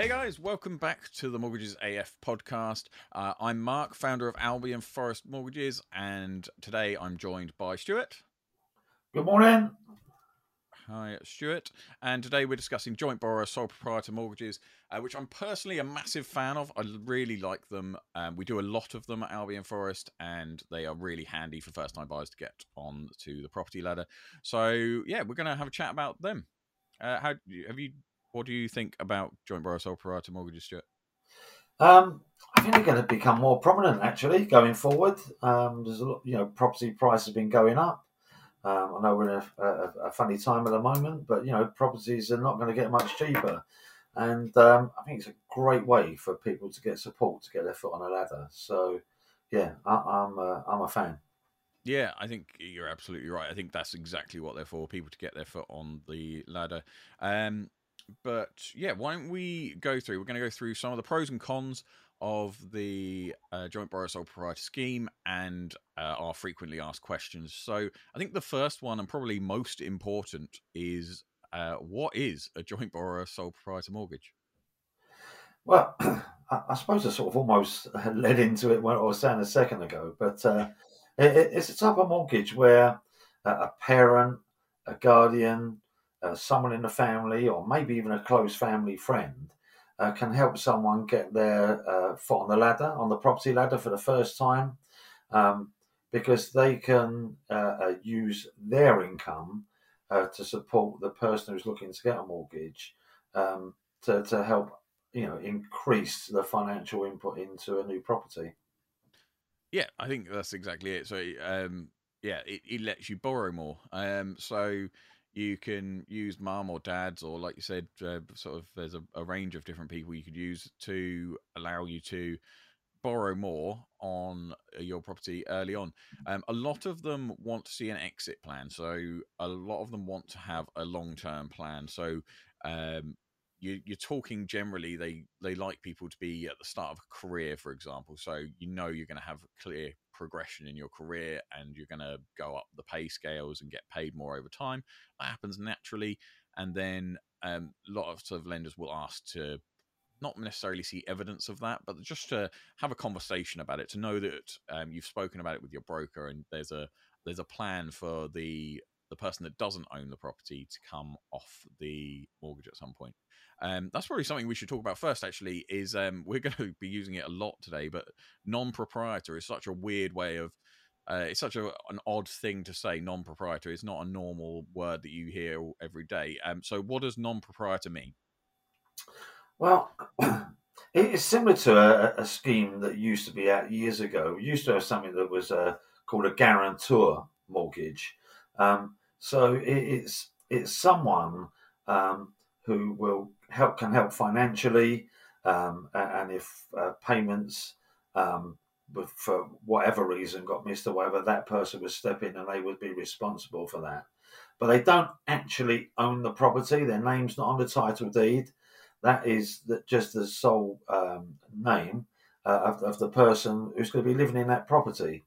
Hey guys, welcome back to the Mortgages AF podcast. Uh, I'm Mark, founder of Albion Forest Mortgages, and today I'm joined by Stuart. Good morning. Hi, Stuart. And today we're discussing joint borrower sole proprietor mortgages, uh, which I'm personally a massive fan of. I really like them. Um, we do a lot of them at Albion Forest, and they are really handy for first time buyers to get on to the property ladder. So, yeah, we're going to have a chat about them. Uh, how have you? What do you think about joint borrower sole proprietor mortgages, Stuart? Um, I think they're going to become more prominent actually going forward. Um, there's a lot, you know, property prices have been going up. Um, I know we're in a, a, a, funny time at the moment, but you know, properties are not going to get much cheaper, and um, I think it's a great way for people to get support to get their foot on a ladder. So, yeah, I, am I'm a fan. Yeah, I think you're absolutely right. I think that's exactly what they're for people to get their foot on the ladder. Um, but yeah, why don't we go through? We're going to go through some of the pros and cons of the uh, joint borrower sole proprietor scheme and uh, our frequently asked questions. So I think the first one and probably most important is uh, what is a joint borrower sole proprietor mortgage? Well, I suppose I sort of almost led into it what I was saying a second ago, but uh, it, it's a type of mortgage where a parent, a guardian, uh, someone in the family, or maybe even a close family friend uh, can help someone get their uh, foot on the ladder, on the property ladder for the first time, um, because they can uh, uh use their income uh, to support the person who's looking to get a mortgage um, to, to help, you know, increase the financial input into a new property. Yeah, I think that's exactly it. So, um, yeah, it, it lets you borrow more. Um, so you can use mum or dads or like you said uh, sort of there's a, a, range of different people you could use to allow you to borrow more on uh, your property early on. Um, a lot of them want to see an exit plan so a lot of them want to have a long-term plan. So um, you, are talking generally they they like people to be at the start of a career for example. So you know you're going to have clear progression in your career and you're going to go up the pay scales and get paid more over time. That happens naturally. And then um, a lot of, of lenders will ask to not necessarily see evidence of that but just to have a conversation about it to know that um, you've spoken about it with your broker and there's a there's a plan for the the person that doesn't own the property to come off the mortgage at some point. Um, that's probably something we should talk about first. Actually, is um, we're going to be using it a lot today, but non-proprietor is such a weird way of. Uh, it's such a, an odd thing to say. Non-proprietor It's not a normal word that you hear every day. Um, so, what does non-proprietor mean? Well, it's similar to a, a, scheme that used to be out years ago. We used to have something that was uh, called a guarantor mortgage. Um, so it's it's someone um, who will help can help financially, um, and if uh, payments um, for whatever reason got missed or whatever, that person would step in and they would be responsible for that. But they don't actually own the property; their name's not on the title deed. That is just the sole um, name uh, of, of, the person who's going to be living in that property.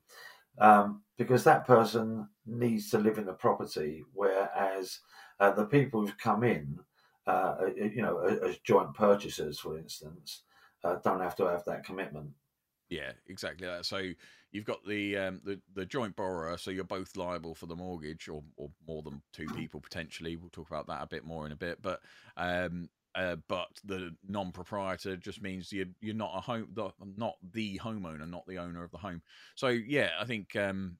Um, because that person needs to live in the property, whereas uh, the people who've come in, uh, uh you know, as joint purchasers, for instance, uh, don't have to have that commitment. Yeah, exactly that. So you've got the um, the the joint borrower, so you're both liable for the mortgage, or or more than two people potentially. We'll talk about that a bit more in a bit, but um, uh, but the non-proprietor just means you're you're not a home, the, not the homeowner, not the owner of the home. So yeah, I think um,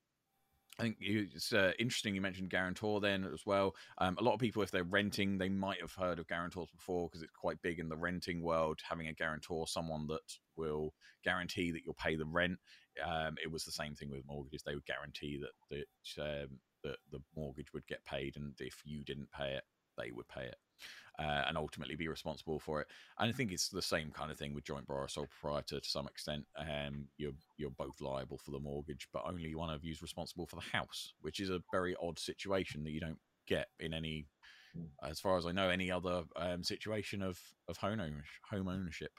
I think it's uh, interesting you mentioned guarantor then as well. Um, a lot of people, if they're renting, they might have heard of guarantors before because it's quite big in the renting world. Having a guarantor, someone that will guarantee that you'll pay the rent. Um, it was the same thing with mortgages; they would guarantee that that, um, that the mortgage would get paid, and if you didn't pay it, they would pay it uh, and ultimately be responsible for it. And I think it's the same kind of thing with joint borrower sole proprietor to some extent. Um, you're you're both liable for the mortgage, but only one of you is responsible for the house, which is a very odd situation that you don't get in any, hmm. as far as I know, any other um, situation of of home ownership. Home ownership.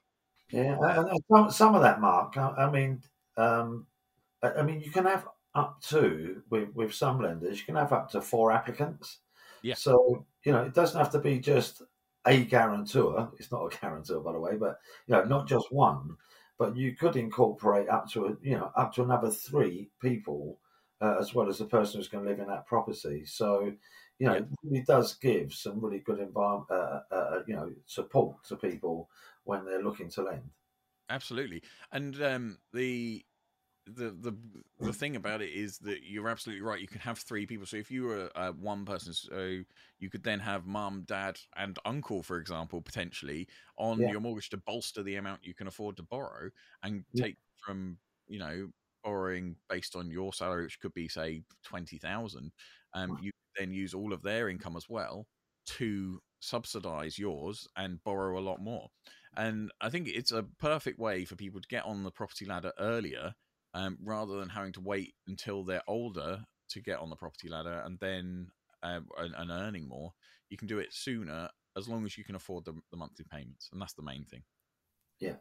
Yeah, and some, some of that, Mark. I, I mean, um, I mean, you can have up to with with some lenders, you can have up to four applicants. Yeah. So you know, it doesn't have to be just a guarantor. It's not a guarantor, by the way, but you know, not just one, but you could incorporate up to a, you know up to another three people uh, as well as the person who's going to live in that property. So you know, it really does give some really good environment, uh, uh, uh, you know, support to people when they're looking to lend. Absolutely, and um, the the the the thing about it is that you're absolutely right. You can have three people. So if you were uh, one person, so you could then have mum, dad, and uncle, for example, potentially on yeah. your mortgage to bolster the amount you can afford to borrow and yeah. take from you know borrowing based on your salary, which could be say twenty thousand. Um, you then use all of their income as well to subsidize yours and borrow a lot more. And I think it's a perfect way for people to get on the property ladder earlier um, rather than having to wait until they're older to get on the property ladder and then um, and, and, earning more. You can do it sooner as long as you can afford the, the monthly payments, and that's the main thing. Yeah,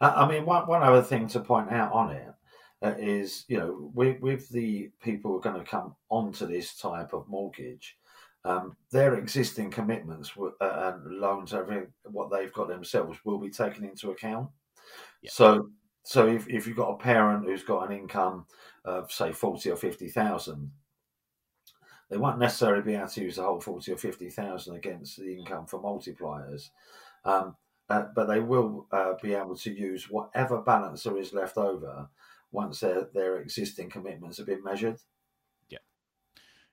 I mean, one one other thing to point out on it uh, is, you know, with, with the people who are going to come onto this type of mortgage, um, their existing commitments uh, and loans, everything what they've got themselves, will be taken into account. Yeah. So so if, if you've got a parent who's got an income of say forty or fifty thousand, they won't necessarily be able to use the whole forty or fifty thousand against the income for multipliers, um, uh, but they will uh, be able to use whatever balance there is left over once their their existing commitments have been measured. Yeah,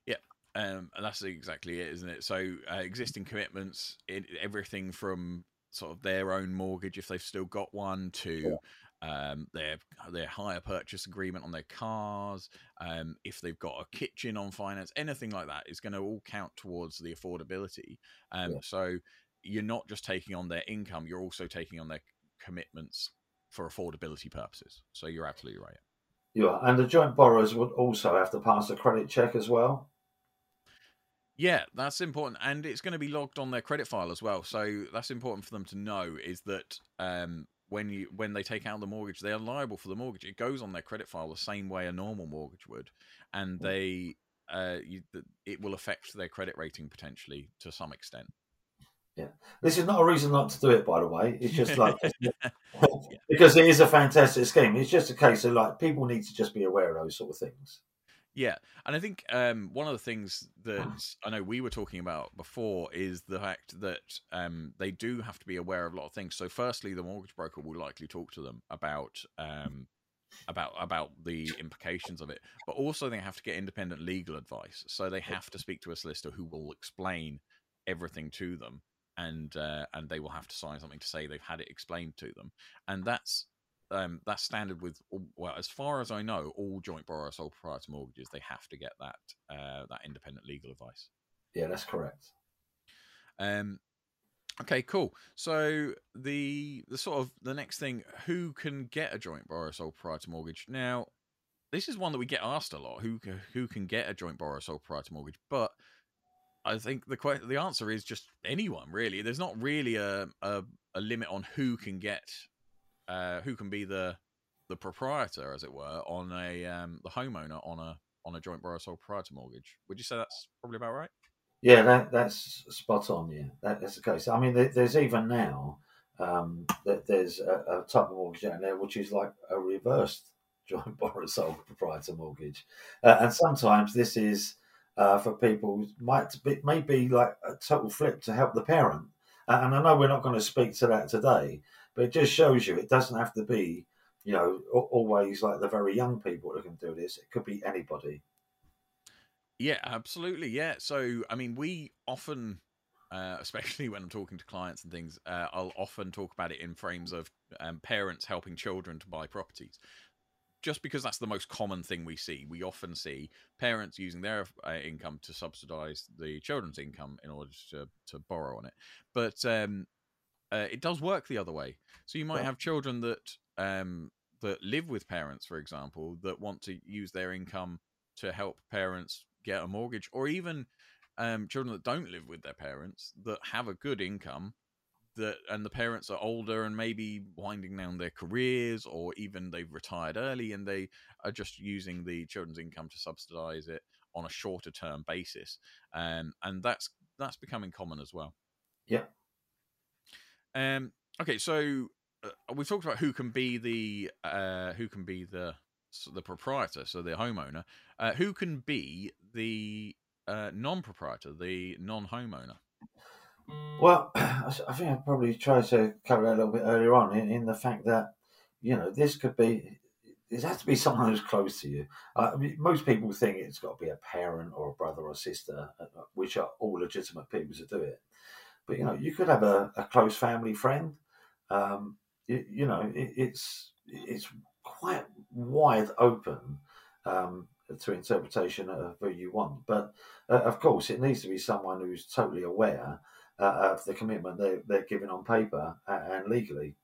yeah, um, and that's exactly it, isn't it? So uh, existing commitments, in everything from sort of their own mortgage if they've still got one to um, their their hire purchase agreement on their cars, um, if they've got a kitchen on finance, anything like that is going to all count towards the affordability. Um, yeah. So you're not just taking on their income; you're also taking on their commitments for affordability purposes. So you're absolutely right. You are, and the joint borrowers would also have to pass a credit check as well. Yeah, that's important, and it's going to be logged on their credit file as well. So that's important for them to know is that um, when you when they take out the mortgage, they are liable for the mortgage. It goes on their credit file the same way a normal mortgage would, and they uh, you, it will affect their credit rating potentially to some extent. Yeah, this is not a reason not to do it. By the way, it's just like because it is a fantastic scheme. It's just a case of like people need to just be aware of those sort of things. Yeah, and I think um, one of the things that I know we were talking about before is the fact that um, they do have to be aware of a lot of things. So, firstly, the mortgage broker will likely talk to them about um, about about the implications of it, but also they have to get independent legal advice. So they have to speak to a solicitor who will explain everything to them, and uh, and they will have to sign something to say they've had it explained to them, and that's um, that's standard with well, as far as I know, all joint borrower sole proprietor mortgages they have to get that uh, that independent legal advice. Yeah, that's correct. Um, okay, cool. So the the sort of the next thing, who can get a joint borrower sole proprietor mortgage? Now, this is one that we get asked a lot. Who who can get a joint borrower sole proprietor mortgage? But I think the the answer is just anyone really. There's not really a, a, a limit on who can get uh, who can be the the proprietor, as it were, on a um, the homeowner on a on a joint borrower sole proprietor mortgage. Would you say that's probably about right? Yeah, that, that's spot on. Yeah, that, that's the case. I mean, there, there's even now um, that there's a, a, type of mortgage out there which is like a reversed joint borrower sole proprietor mortgage, uh, and sometimes this is uh, for people might be maybe like a total flip to help the parent. And I know we're not going to speak to that today, but it just shows you it doesn't have to be, you know, always like the very young people that can do this. It could be anybody. Yeah, absolutely. Yeah. So, I mean, we often, uh, especially when I'm talking to clients and things, uh, I'll often talk about it in frames of um, parents helping children to buy properties. Just because that's the most common thing we see. We often see parents using their uh, income to subsidize the children's income in order to, to borrow on it. But um, uh, it does work the other way. So you might have children that um, that live with parents, for example, that want to use their income to help parents get a mortgage, or even um, children that don't live with their parents that have a good income that and the parents are older and maybe winding down their careers or even they've retired early and they are just using the children's income to subsidize it on a shorter term basis. Um, and that's that's becoming common as well. Yeah Um, okay, so uh, we've talked about who can be the uh, who can be the the proprietor, so the homeowner. Uh, who can be the uh, non-proprietor, the non-homeowner? Well, I think I probably tried to cover that a little bit earlier on in, in the fact that you know this could be it has to be someone who's close to you. Uh, I mean, most people think it's got to be a parent or a brother or sister, uh, which are all legitimate people to do it. But you know, you could have a, a close family friend. Um, you, you know, it, it's it's quite wide open um, to interpretation of who you want. But uh, of course, it needs to be someone who's totally aware uh, of the commitment they're, they're giving on paper and legally.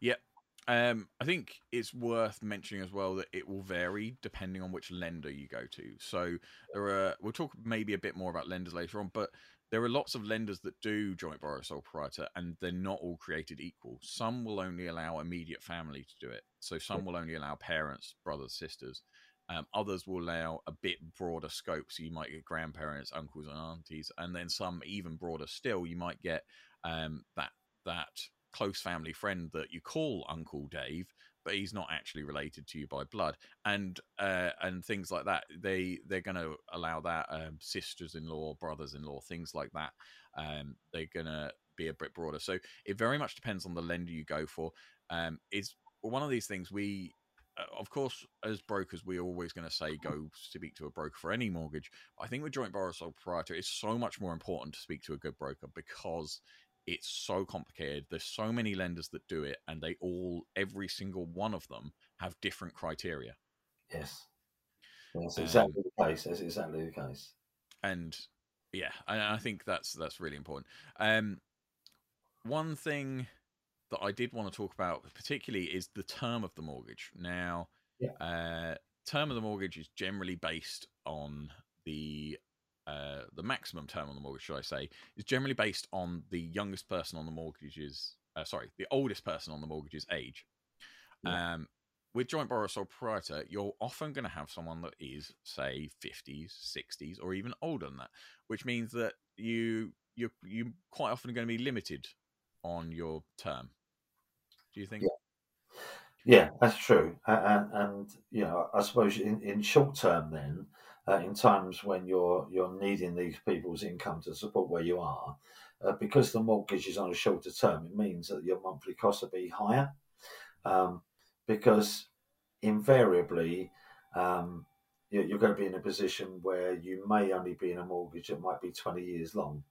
Yep. Um, I think it's worth mentioning as well that it will vary depending on which lender you go to. So there are we'll talk maybe a bit more about lenders later on, but there are lots of lenders that do joint borrower sole proprietor and they're not all created equal. Some will only allow immediate family to do it. So some will only allow parents, brothers, sisters. Um, others will allow a bit broader scope, so you might get grandparents, uncles, and aunties, and then some even broader still. You might get um, that that close family friend that you call Uncle Dave, but he's not actually related to you by blood, and uh, and things like that. They they're going to allow that um, sisters-in-law, brothers-in-law, things like that. Um, they're going to be a bit broader. So it very much depends on the lender you go for. Um, is one of these things we uh, of course, as brokers, we're always going to say go speak to a broker for any mortgage. I think with joint borrower sole proprietor, it's so much more important to speak to a good broker because it's so complicated. There's so many lenders that do it, and they all, every single one of them, have different criteria. Yes, that's exactly um, the case. That's exactly the case. And yeah, I, I think that's that's really important. Um, one thing that I did want to talk about particularly is the term of the mortgage. Now, yeah. uh, term of the mortgage is generally based on the uh, the maximum term on the mortgage, should I say, is generally based on the youngest person on the mortgage's uh, sorry, the oldest person on the mortgage's age. Yeah. Um, with joint borrower sole proprietor, you're often going to have someone that is, say, 50s, 60s, or even older than that, which means that you you you quite often going to be limited on your term. Do you think? Yeah, yeah that's true. And, and, you know, I suppose in, in short term, then, uh, in times when you're you're needing these people's income to support where you are, uh, because the mortgage is on a shorter term, it means that your monthly costs will be higher. Um, because invariably, um, you're going to be in a position where you may only be in a mortgage that might be 20 years long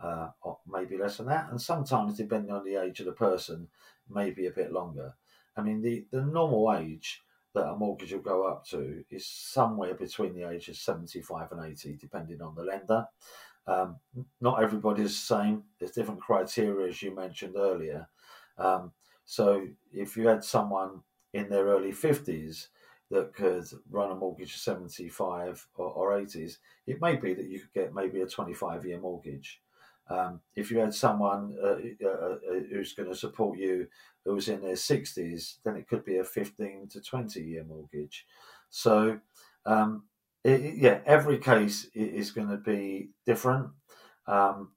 uh, or maybe less than that. And sometimes, depending on the age of the person, maybe a bit longer. I mean, the, the normal age that a mortgage will go up to is somewhere between the ages of 75 and 80, depending on the lender. Um, not everybody's the same. There's different criteria, as you mentioned earlier. Um, so if you had someone in their early 50s that could run a mortgage of 75 or, or 80s, it may be that you could get maybe a 25 year mortgage. Um, if you had someone uh, uh, uh who's going to support you who's in their 60s, then it could be a 15 to 20 year mortgage. So, um, it, yeah, every case is going to be different. Um,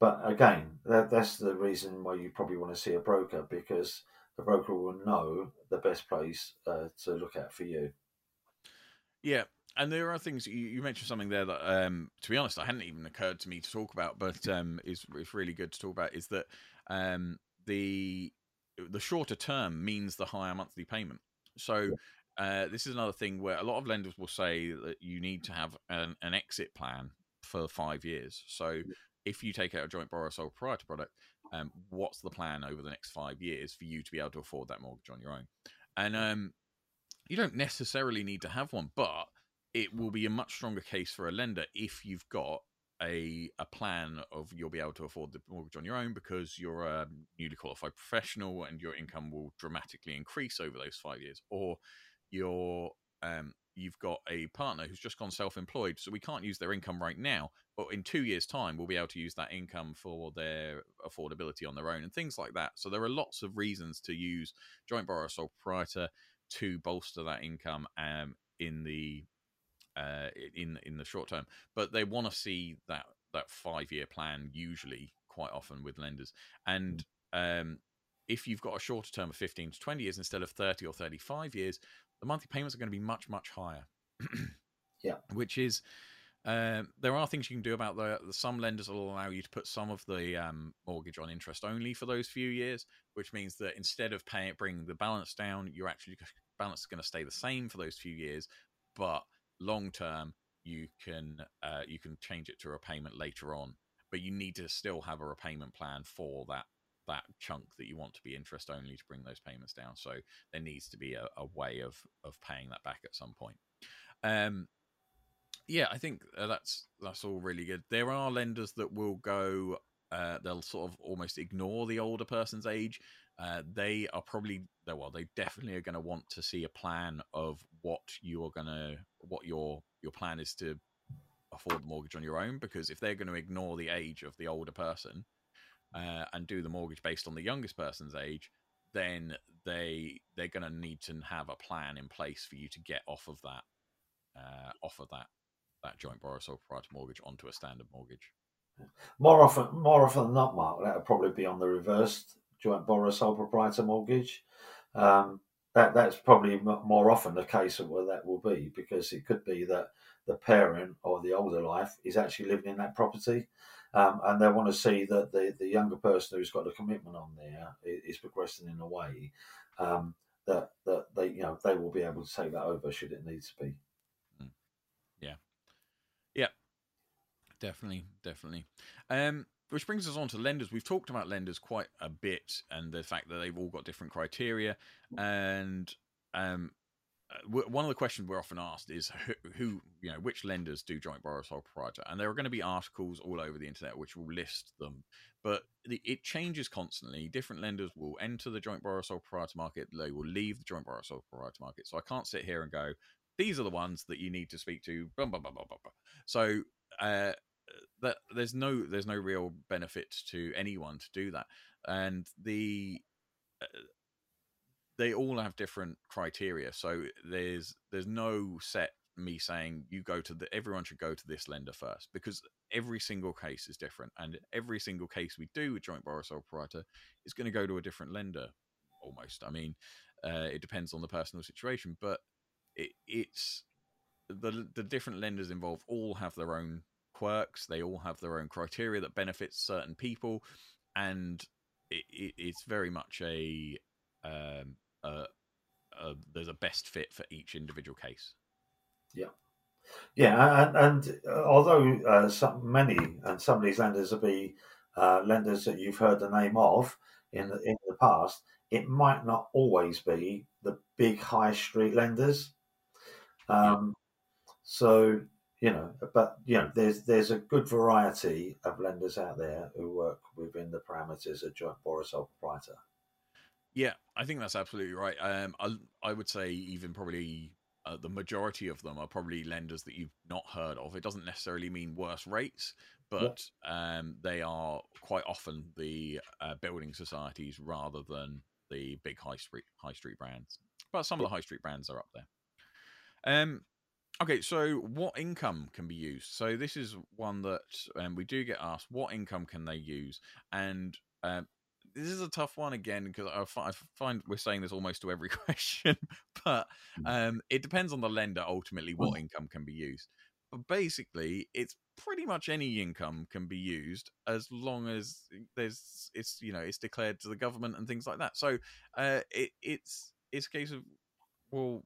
but again, that, that's the reason why you probably want to see a broker because the broker will know the best place uh, to look at for you. Yeah, and there are things you, you, mentioned something there that, um, to be honest, I hadn't even occurred to me to talk about, but um, is it's really good to talk about. Is that um, the the shorter term means the higher monthly payment. So uh, this is another thing where a lot of lenders will say that you need to have an, an exit plan for five years. So if you take out a joint borrower sole proprietor product, um, what's the plan over the next five years for you to be able to afford that mortgage on your own? And um, you don't necessarily need to have one, but it will be a much stronger case for a lender if you've got a a plan of you'll be able to afford the mortgage on your own because you're a newly qualified professional and your income will dramatically increase over those five years, or you're um, you've got a partner who's just gone self-employed, so we can't use their income right now, but in two years' time we'll be able to use that income for their affordability on their own and things like that. So there are lots of reasons to use joint borrower sole proprietor to bolster that income um, in the uh, in in the short term, but they want to see that that five year plan usually quite often with lenders. And um, if you've got a shorter term of 15 to 20 years instead of 30 or 35 years, the monthly payments are going to be much, much higher. yeah. Which is, um, there are things you can do about the, some lenders will allow you to put some of the um, mortgage on interest only for those few years, which means that instead of paying bringing the balance down, your actually balance is going to stay the same for those few years, but long term you can uh, you can change it to a repayment later on, but you need to still have a repayment plan for that that chunk that you want to be interest only to bring those payments down. So there needs to be a, a way of of paying that back at some point. Um, yeah, I think uh, that's that's all really good. There are lenders that will go. Uh, they'll sort of almost ignore the older person's age. Uh, they are probably well, they definitely are going to want to see a plan of what you are going to what your your plan is to afford the mortgage on your own. Because if they're going to ignore the age of the older person uh, and do the mortgage based on the youngest person's age, then they they're going to need to have a plan in place for you to get off of that uh, off of that that joint borrower sole proprietor mortgage onto a standard mortgage. More often, more often than not, Mark, that would probably be on the reversed joint borrower sole proprietor mortgage. Um, that that's probably more often the case of where that will be because it could be that the parent or the older life is actually living in that property, um, and they want to see that the, the younger person who's got a commitment on there is progressing in a way um, that that they you know they will be able to take that over should it need to be. Yeah. Yeah, definitely, definitely. Um, which brings us on to lenders. We've talked about lenders quite a bit, and the fact that they've all got different criteria. And um, uh, one of the questions we're often asked is who, who, you know, which lenders do joint borrower sole proprietor? And there are going to be articles all over the internet which will list them, but it changes constantly. Different lenders will enter the joint borrower sole proprietor market, they will leave the joint borrower sole proprietor market. So I can't sit here and go, these are the ones that you need to speak to. Blah, blah, blah. So uh, that there's no there's no real benefit to anyone to do that, and the uh, they all have different criteria. So there's there's no set me saying you go to the everyone should go to this lender first because every single case is different. And every single case we do with joint borrower sole proprietor is going to go to a different lender almost. I mean uh, it depends on the personal situation but it, it's the the different lenders involved all have their own quirks. They all have their own criteria that benefits certain people, and it, it, it's very much a, um, a, a there's a best fit for each individual case. Yeah. Yeah, and, and uh, although uh, some many and some of these lenders will be uh, lenders that you've heard the name of in the, in the past, it might not always be the big high street lenders. Um, yeah. So you know, but you know, there's there's a good variety of lenders out there who work within the parameters of joint borrower sole proprietor. Yeah, I think that's absolutely right. Um, I I would say even probably uh, the majority of them are probably lenders that you've not heard of. It doesn't necessarily mean worse rates, but yeah. um, they are quite often the uh, building societies rather than the big high street high street brands. But some of the high street brands are up there. Um, okay, so what income can be used? So this is one that um, we do get asked: what income can they use? And um, this is a tough one again because I, I, find we're saying this almost to every question, but hmm. um, it depends on the lender ultimately what income can be used. But basically, it's pretty much any income can be used as long as there's it's you know it's declared to the government and things like that. So uh, it, it's it's a case of well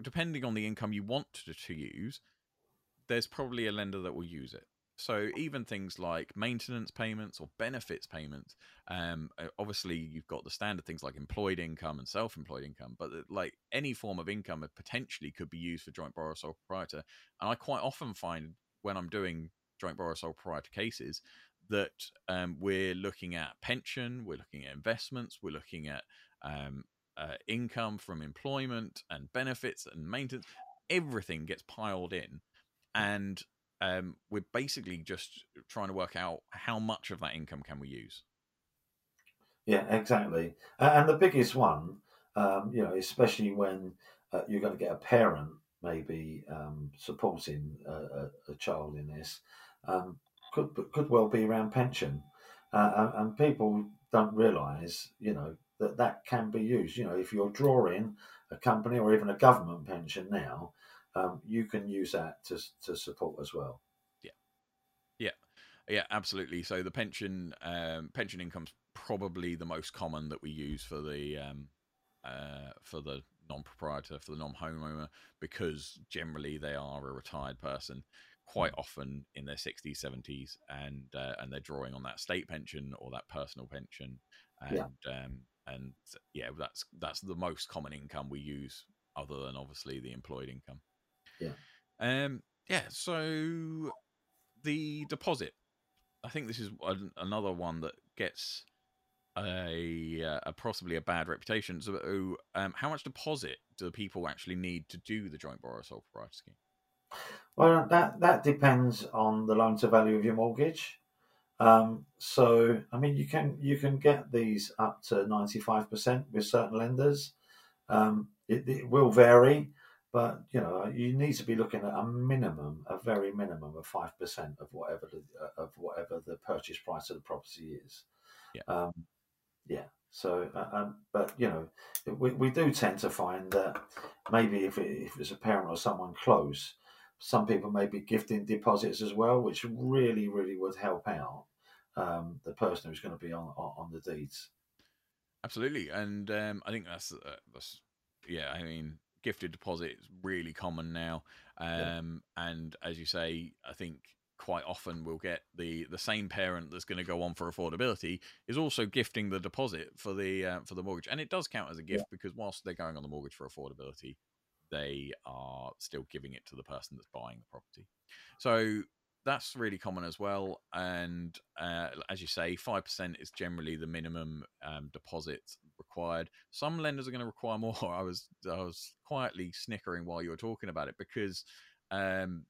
depending on the income you want to, to use, there's probably a lender that will use it. So even things like maintenance payments or benefits payments, um, obviously you've got the standard things like employed income and self-employed income, but uh, like any form of income potentially could be used for joint borrower sole proprietor. And I quite often find when I'm doing joint borrower sole proprietor cases that um, we're looking at pension, we're looking at investments, we're looking at um, uh, income from employment and benefits and maintenance. Everything gets piled in, and um, we're basically just trying to work out how much of that income can we use. Yeah, exactly. And the biggest one, um, you know, especially when uh, you're going to get a parent maybe um, supporting a, a, child in this, um, could could well be around pension. uh, and people don't realise, you know, that that can be used. You know, if you're drawing a company or even a government pension now, um, you can use that to to support as well. Yeah, yeah, yeah, absolutely. So the pension um, pension income's probably the most common that we use for the um, uh, for the non-proprietor for the non-homeowner because generally they are a retired person quite often in their 60s 70s and uh, and they're drawing on that state pension or that personal pension and yeah. um and yeah that's that's the most common income we use other than obviously the employed income. Yeah. Um yeah so the deposit. I think this is another one that gets a, uh, a possibly a bad reputation. So um, how much deposit do people actually need to do the joint borrower sole proprietor scheme? Well, that that depends on the loan to value of your mortgage. Um, so, I mean, you can you can get these up to ninety five percent with certain lenders. Um, it, it, will vary, but you know you need to be looking at a minimum, a very minimum of five percent of whatever the of whatever the purchase price of the property is. Yeah. Um, yeah. So, uh, um, but you know, we, we do tend to find that maybe if, it, if it's a parent or someone close, some people may be gifting deposits as well, which really, really would help out um, the person who's going to be on, on, the deeds. Absolutely, and um, I think that's uh, that's yeah. I mean, gifted deposit is really common now, um, yeah. and as you say, I think quite often we'll get the the same parent that's going to go on for affordability is also gifting the deposit for the uh, for the mortgage, and it does count as a gift yeah. because whilst they're going on the mortgage for affordability, they are still giving it to the person that's buying the property. So that's really common as well. And uh, as you say, 5% is generally the minimum um, deposit required. Some lenders are going to require more. I was, I was quietly snickering while you were talking about it because um,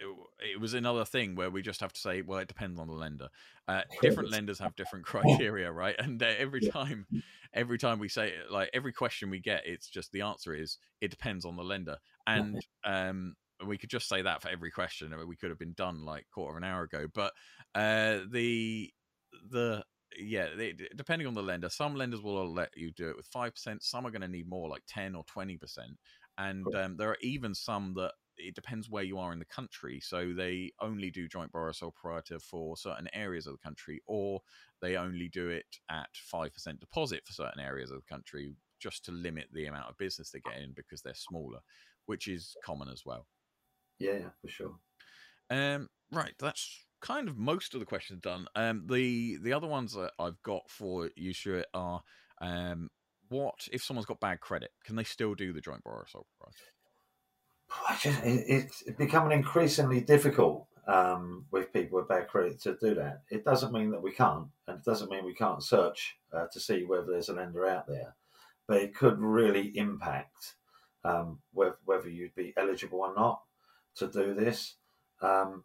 it, it, was another thing where we just have to say, well, it depends on the lender. Uh, different lenders have different criteria, right? And uh, every time, every time we say like every question we get, it's just the answer is it depends on the lender, and um, we could just say that for every question. We could have been done like quarter of an hour ago, but uh, the the yeah, they, depending on the lender, some lenders will let you do it with five percent. Some are going to need more, like ten or twenty percent, and um, there are even some that it depends where you are in the country. So they only do joint borrower sole proprietor for certain areas of the country, or they only do it at 5% deposit for certain areas of the country just to limit the amount of business they get in because they're smaller, which is common as well. Yeah, yeah for sure. Um, right, that's kind of most of the questions done. Um, the the other ones that I've got for you, Stuart, are um, what if someone's got bad credit? Can they still do the joint borrower sole proprietor? it's becoming increasingly difficult um, with people with bad credit to do that. It doesn't mean that we can't, and it doesn't mean we can't search uh, to see whether there's a lender out there, but it could really impact um, whether, whether you'd be eligible or not to do this. Um,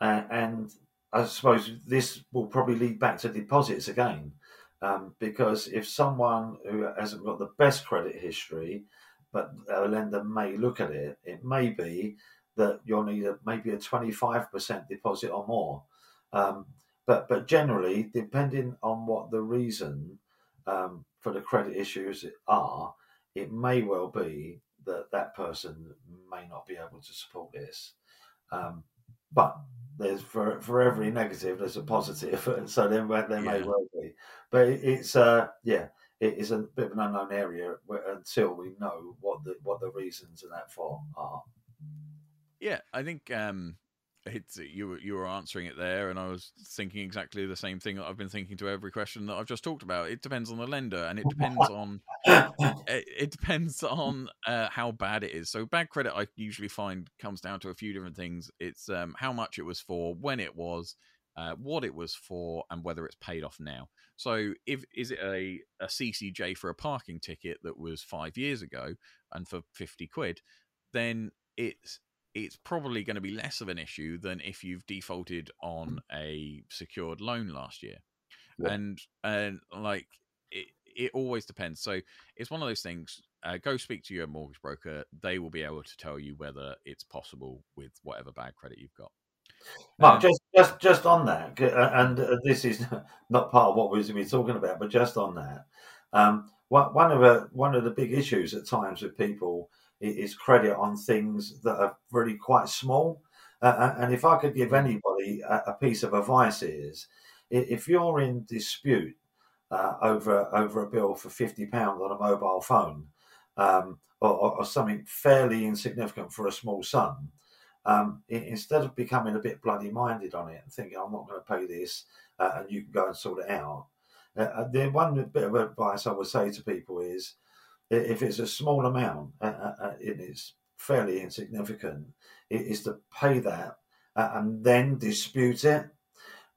and, and, I suppose this will probably lead back to deposits again, um, because if someone who hasn't got the best credit history but a lender may look at it. It may be that you'll need a, maybe a 25% deposit or more. Um, but, but generally, depending on what the reason um, for the credit issues are, it may well be that that person may not be able to support this. Um, but there's for for every negative, there's a positive, so there, there yeah. may well be. But it's uh, yeah, it is a bit of an unknown area until we know what the what the reasons and that for are. Yeah, I think um, it's you were you were answering it there, and I was thinking exactly the same thing that I've been thinking to every question that I've just talked about. It depends on the lender, and it depends on it, it, depends on uh, how bad it is. So bad credit, I usually find comes down to a few different things. It's um, how much it was for, when it was, uh, what it was for, and whether it's paid off now. So, if is it a, a CCJ for a parking ticket that was five years ago and for fifty quid, then it's it's probably going to be less of an issue than if you've defaulted on a secured loan last year, yeah. and and like it it always depends. So it's one of those things. Uh, go speak to your mortgage broker; they will be able to tell you whether it's possible with whatever bad credit you've got. Mark, just just just on that, and uh, this is not part of what we're going to be talking about, but just on that, um, one of the one of the big issues at times with people is credit on things that are really quite small. Uh, and if I could give mm. anybody a, a, piece of advice, is if you're in dispute uh, over over a bill for fifty pound on a mobile phone, um, or, or, something fairly insignificant for a small sum, um, instead of becoming a bit bloody minded on it and thinking I'm not going to pay this uh, and you can go and sort it out. Uh, uh the one bit of advice I would say to people is if it's a small amount uh, uh, uh it is fairly insignificant, it is to pay that and then dispute it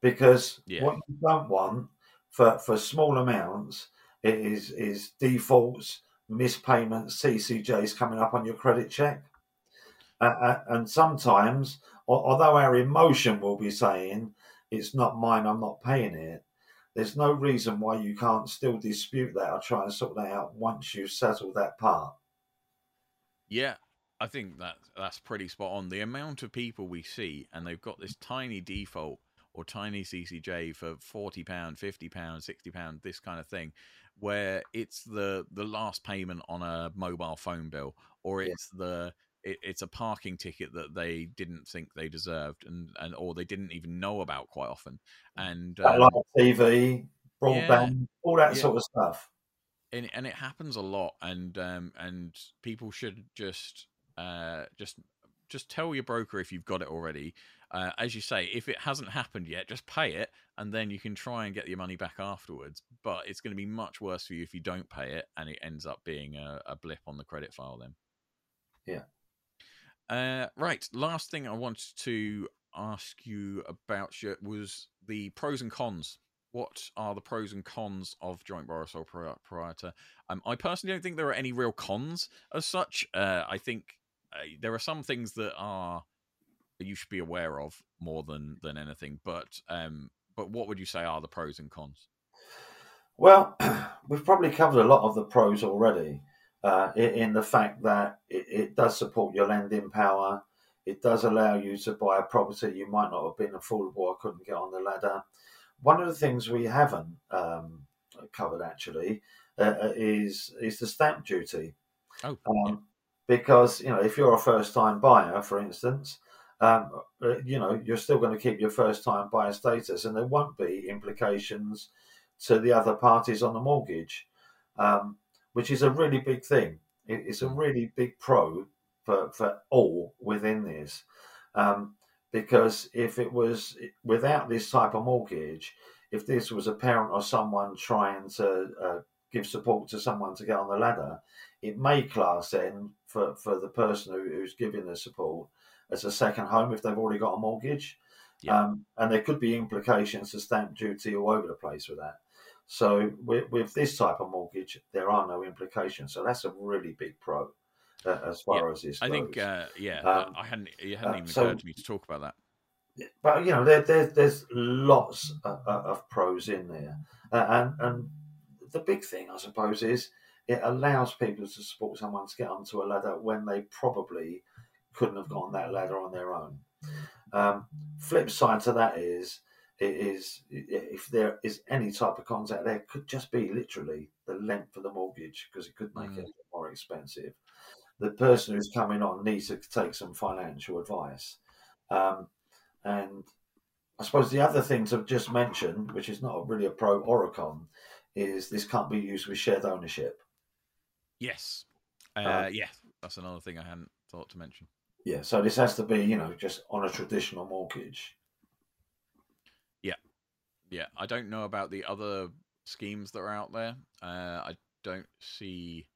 because yeah. what you don't want for, for small amounts is is defaults, missed payments, CCJs coming up on your credit check. Uh, and sometimes, although our emotion will be saying it's not mine, I'm not paying it, there's no reason why you can't still dispute that or try and sort that out once you've settled that part. Yeah, I think that that's pretty spot on. The amount of people we see, and they've got this tiny default or tiny CCJ for forty pound, fifty pound, sixty pound, this kind of thing, where it's the the last payment on a mobile phone bill, or it's yeah. the it, it's a parking ticket that they didn't think they deserved, and and or they didn't even know about quite often, and um, like TV, broadband, yeah, all that yeah. sort of stuff. And and it happens a lot, and um and people should just uh just just tell your broker if you've got it already. Uh, as you say, if it hasn't happened yet, just pay it, and then you can try and get your money back afterwards. But it's going to be much worse for you if you don't pay it, and it ends up being a, a blip on the credit file. Then, yeah, uh, right. Last thing I wanted to ask you about was the pros and cons. What are the pros and cons of joint borrower sole proprietor? Um, I personally don't think there are any real cons as such. Uh, I think uh, there are some things that are you should be aware of more than than anything. But um, but what would you say are the pros and cons? Well, we've probably covered a lot of the pros already uh, in the fact that it, it, does support your lending power. It does allow you to buy a property you might not have been affordable or couldn't get on the ladder. One of the things we haven't um, covered actually uh, uh is is the stamp duty. Oh, um, because you know if you're a first time buyer, for instance, um, uh, you know you're still going to keep your first time buyer status, and there won't be implications to the other parties on the mortgage. Um, which is a really big thing. It's a mm. really big pro for, for all within this. Um, because if it was without this type of mortgage, if this was a parent or someone trying to uh, give support to someone to get on the ladder, it may class then for, for the person who, who's giving the support as a second home if they've already got a mortgage. Yeah. Um, and there could be implications to stamp duty all over the place with that. So with, with, this type of mortgage, there are no implications. So that's a really big pro uh, as far yeah, as this. I think, uh, yeah, um, I hadn't it hadn't uh, even so, occurred to me to talk about that. But you know, there, there there's lots of, of, pros in there, uh, and and the big thing, I suppose, is it allows people to support someone to get onto a ladder when they probably couldn't have gone that ladder on their own. Um, flip side to that is it is if there is any type of contact there could just be literally the length of the mortgage because it could make mm. it more expensive. The person who's coming on needs to take some financial advice. Um, and i suppose the other things i've just mentioned which is not really a pro or a con is this can't be used with shared ownership. Yes. Uh, um, yeah that's another thing i hadn't thought to mention. yeah so this has to be you know just on a traditional mortgage yeah, I don't know about the other schemes that are out there. Uh, I don't see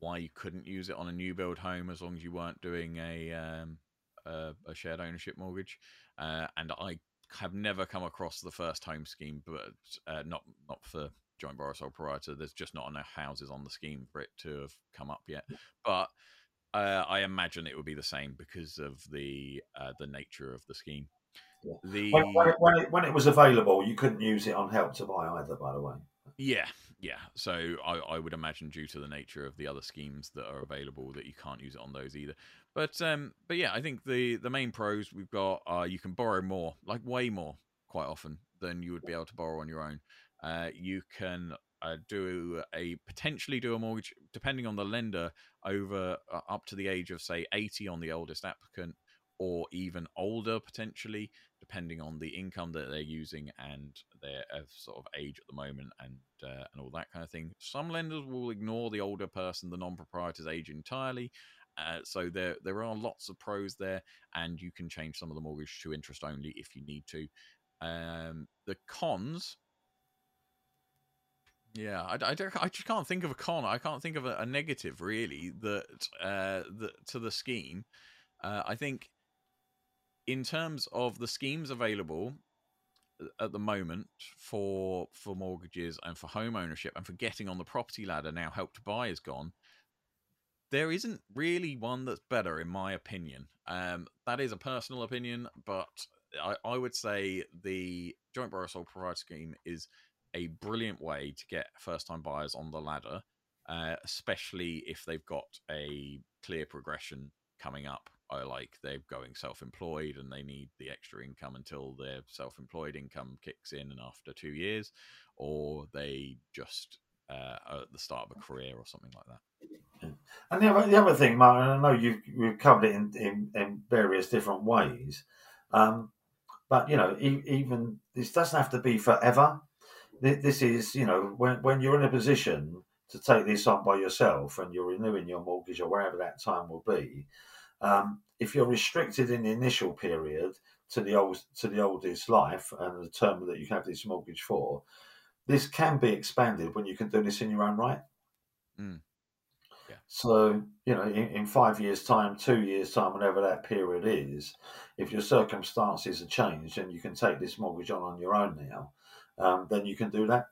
why you couldn't use it on a new build home as long as you weren't doing a um, a, a, shared ownership mortgage. Uh, and I have never come across the first home scheme, but uh, not not for joint borrower sole proprietor. There's just not enough houses on the scheme for it to have come up yet. But uh, I imagine it would be the same because of the uh, the nature of the scheme. The when, when, it, when, it, when, it, was available, you couldn't use it on Help to Buy either. By the way. Yeah, yeah. So I, I would imagine due to the nature of the other schemes that are available that you can't use it on those either. But um, but yeah, I think the the main pros we've got are you can borrow more, like way more, quite often than you would be able to borrow on your own. Uh, you can uh, do a potentially do a mortgage depending on the lender over uh, up to the age of say 80 on the oldest applicant or even older potentially depending on the income that they're using and their uh, sort of age at the moment and uh, and all that kind of thing some lenders will ignore the older person the non-proprietor's age entirely uh, so there there are lots of pros there and you can change some of the mortgage to interest only if you need to um, the cons yeah, I, I, I just can't think of a con. I can't think of a, a negative really that uh, that to the scheme. Uh, I think in terms of the schemes available uh, at the moment for for mortgages and for home ownership and for getting on the property ladder now, help to buy is gone. There isn't really one that's better, in my opinion. Um, that is a personal opinion, but I, I would say the joint borrower sole proprietor scheme is a brilliant way to get first time buyers on the ladder, uh, especially if they've got a clear progression coming up. I like they're going self employed and they need the extra income until their self employed income kicks in and after two years, or they just uh, at the start of a career or something like that. And the other, the other thing, Martin, I know you've, you've covered it in, in, in various different ways, um, but you know, even this doesn't have to be forever this is, you know, when, when you're in a position to take this on by yourself and you're renewing your mortgage or wherever that time will be, um, if you're restricted in the initial period to the old to the oldest life and the term that you can have this mortgage for, this can be expanded when you can do this in your own right. Mm. Yeah. So you know, in, in, five years' time, two years' time, whatever that period is, if your circumstances are changed and you can take this mortgage on on your own now, um, then you can do that.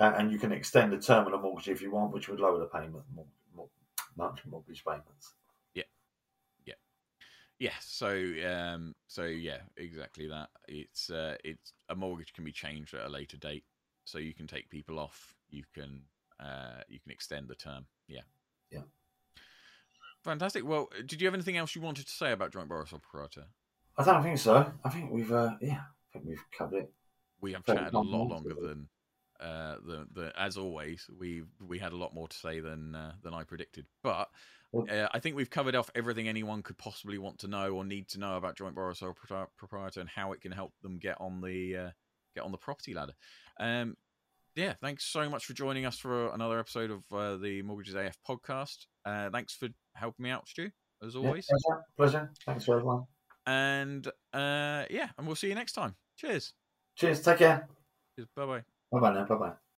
Uh, and you can extend the term of the mortgage if you want, which would lower the payment, mortgage payments. Yeah. So, um, so yeah, exactly that. It's uh, it's a mortgage can be changed at a later date, so you can take people off. You can uh, you can extend the term. Yeah, yeah. Fantastic. Well, did you have anything else you wanted to say about joint borrower proprietor? I don't think so. I think we've uh, yeah, I think we've covered it we have chatted a lot longer than uh, the, the as always we we had a lot more to say than uh, than I predicted. But uh, I think we've covered off everything anyone could possibly want to know or need to know about joint borrower sole proprietor and how it can help them get on the uh, get on the property ladder. Um, yeah, thanks so much for joining us for another episode of uh, the Mortgages AF podcast. Uh, thanks for helping me out, Stu, as always. Yeah, pleasure. pleasure. Thanks for everyone. And yeah, and we'll see you next time. Cheers. Cheers. Take care. Bye bye. 拜拜了，拜拜。